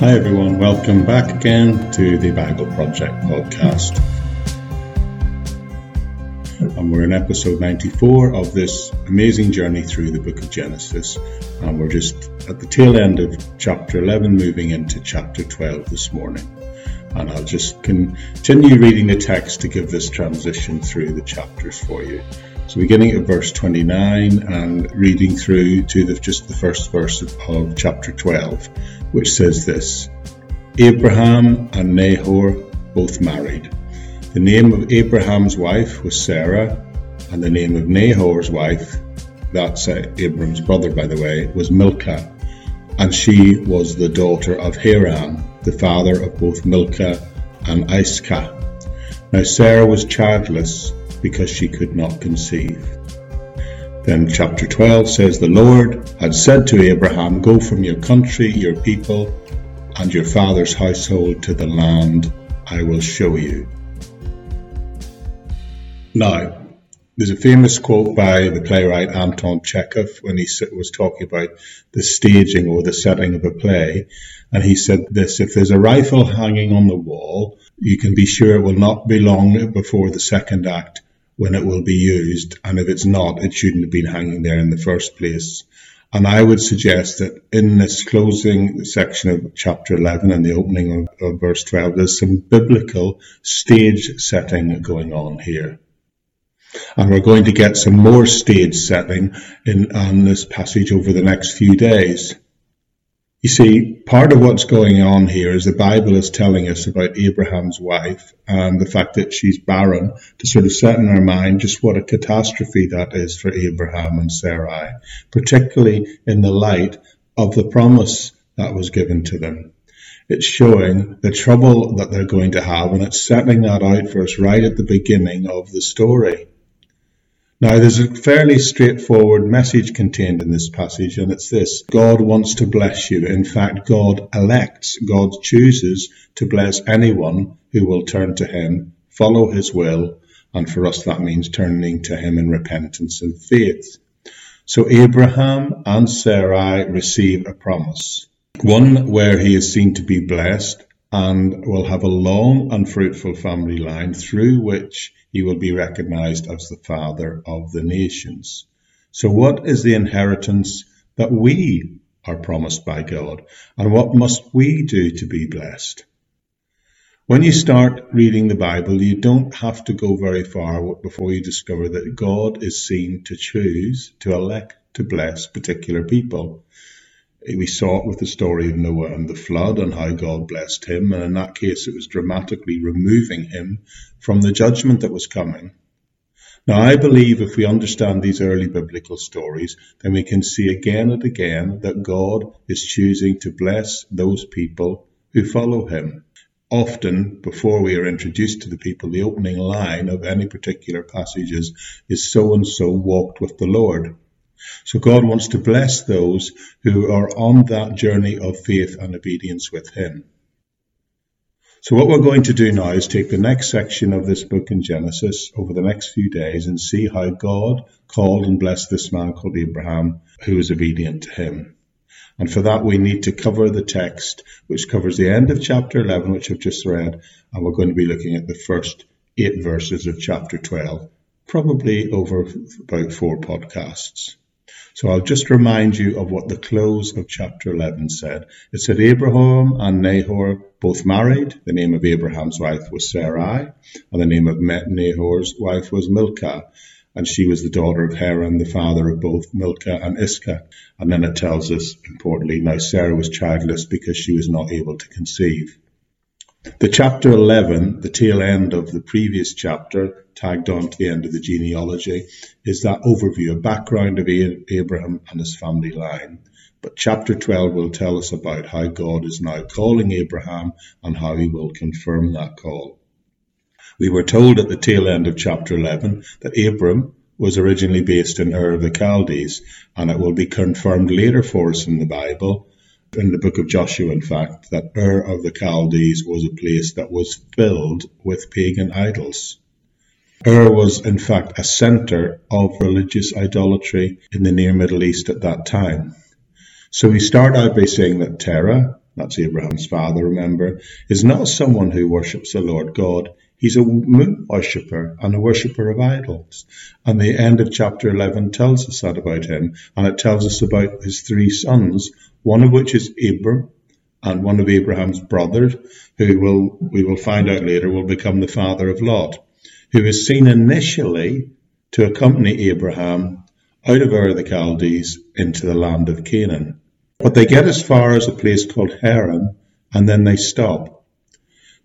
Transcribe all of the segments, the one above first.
Hi, everyone. Welcome back again to the Bible Project podcast. And we're in episode 94 of this amazing journey through the book of Genesis. And we're just at the tail end of chapter 11, moving into chapter 12 this morning. And I'll just continue reading the text to give this transition through the chapters for you. So, beginning at verse 29 and reading through to the, just the first verse of, of chapter 12, which says this Abraham and Nahor both married. The name of Abraham's wife was Sarah, and the name of Nahor's wife, that's uh, Abram's brother, by the way, was Milcah, and she was the daughter of Haran, the father of both Milcah and Iscah. Now Sarah was childless because she could not conceive. Then chapter 12 says, The Lord had said to Abraham, Go from your country, your people, and your father's household to the land I will show you. Now, there's a famous quote by the playwright Anton Chekhov when he was talking about the staging or the setting of a play. And he said this if there's a rifle hanging on the wall, you can be sure it will not be long before the second act when it will be used. And if it's not, it shouldn't have been hanging there in the first place. And I would suggest that in this closing section of chapter 11 and the opening of, of verse 12, there's some biblical stage setting going on here. And we're going to get some more stage setting in on this passage over the next few days. You see, part of what's going on here is the Bible is telling us about Abraham's wife and the fact that she's barren to sort of set in our mind just what a catastrophe that is for Abraham and Sarai, particularly in the light of the promise that was given to them. It's showing the trouble that they're going to have and it's setting that out for us right at the beginning of the story. Now, there's a fairly straightforward message contained in this passage, and it's this God wants to bless you. In fact, God elects, God chooses to bless anyone who will turn to Him, follow His will, and for us that means turning to Him in repentance and faith. So, Abraham and Sarai receive a promise, one where he is seen to be blessed and will have a long and fruitful family line through which he will be recognized as the father of the nations. So, what is the inheritance that we are promised by God? And what must we do to be blessed? When you start reading the Bible, you don't have to go very far before you discover that God is seen to choose, to elect, to bless particular people. We saw it with the story of Noah and the flood and how God blessed him. And in that case, it was dramatically removing him from the judgment that was coming. Now, I believe if we understand these early biblical stories, then we can see again and again that God is choosing to bless those people who follow him. Often, before we are introduced to the people, the opening line of any particular passages is so and so walked with the Lord. So God wants to bless those who are on that journey of faith and obedience with Him. So what we're going to do now is take the next section of this book in Genesis over the next few days and see how God called and blessed this man called Abraham who was obedient to him. And for that we need to cover the text which covers the end of chapter 11 which I've just read and we're going to be looking at the first eight verses of chapter 12 probably over about four podcasts. So I'll just remind you of what the close of chapter 11 said. It said Abraham and Nahor both married. The name of Abraham's wife was Sarai, and the name of Nahor's wife was Milcah. And she was the daughter of Haran, the father of both Milcah and Iscah. And then it tells us, importantly, now Sarah was childless because she was not able to conceive. The chapter 11, the tail end of the previous chapter, tagged on to the end of the genealogy, is that overview, a background of Abraham and his family line. But chapter 12 will tell us about how God is now calling Abraham and how he will confirm that call. We were told at the tail end of chapter 11 that Abram was originally based in Ur of the Chaldees, and it will be confirmed later for us in the Bible in the book of Joshua, in fact, that Ur of the Chaldees was a place that was filled with pagan idols. Ur was, in fact, a center of religious idolatry in the near Middle East at that time. So we start out by saying that Terah, that's Abraham's father, remember, is not someone who worships the Lord God. He's a moon worshipper and a worshipper of idols. And the end of chapter 11 tells us that about him. And it tells us about his three sons, one of which is Abram, and one of Abraham's brothers, who will, we will find out later, will become the father of Lot, who is seen initially to accompany Abraham out of Ur of the Chaldees into the land of Canaan. But they get as far as a place called Haran, and then they stop.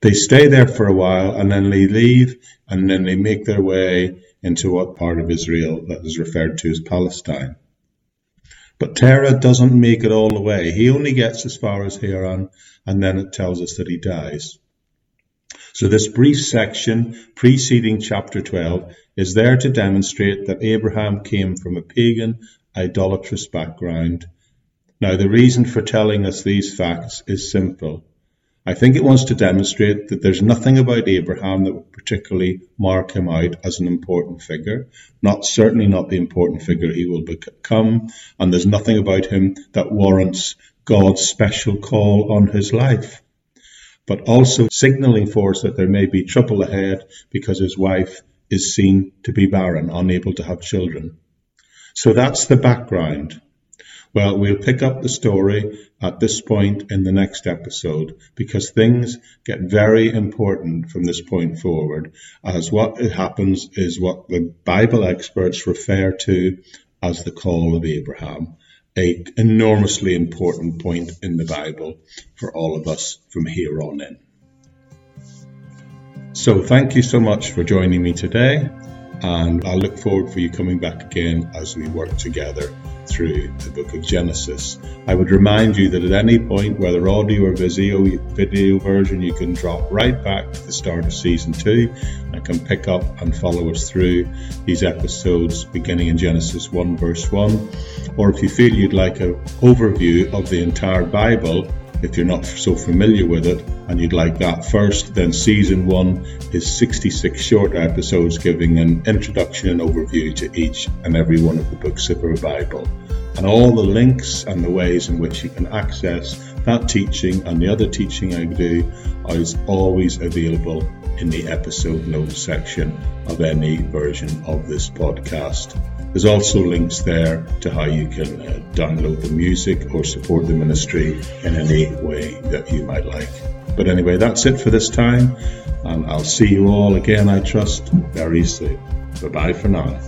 They stay there for a while, and then they leave, and then they make their way into what part of Israel that is referred to as Palestine. But Terah doesn't make it all the way. He only gets as far as Haran, and then it tells us that he dies. So this brief section preceding chapter 12 is there to demonstrate that Abraham came from a pagan, idolatrous background now, the reason for telling us these facts is simple. I think it wants to demonstrate that there's nothing about Abraham that would particularly mark him out as an important figure, not certainly not the important figure he will become, and there's nothing about him that warrants God's special call on his life. But also signaling for us that there may be trouble ahead because his wife is seen to be barren, unable to have children. So that's the background. Well, we'll pick up the story at this point in the next episode because things get very important from this point forward as what happens is what the Bible experts refer to as the call of Abraham, a enormously important point in the Bible for all of us from here on in. So thank you so much for joining me today and I look forward for you coming back again as we work together through the book of Genesis. I would remind you that at any point, whether audio or video, video version, you can drop right back to the start of season two and can pick up and follow us through these episodes beginning in Genesis 1 verse 1. Or if you feel you'd like an overview of the entire Bible, if you're not so familiar with it and you'd like that first, then season one is 66 short episodes giving an introduction and overview to each and every one of the books of our Bible. And all the links and the ways in which you can access that teaching and the other teaching I do is always available in the episode notes section of any version of this podcast. There's also links there to how you can uh, download the music or support the ministry in any way that you might like. But anyway, that's it for this time, and I'll see you all again, I trust, very soon. Bye bye for now.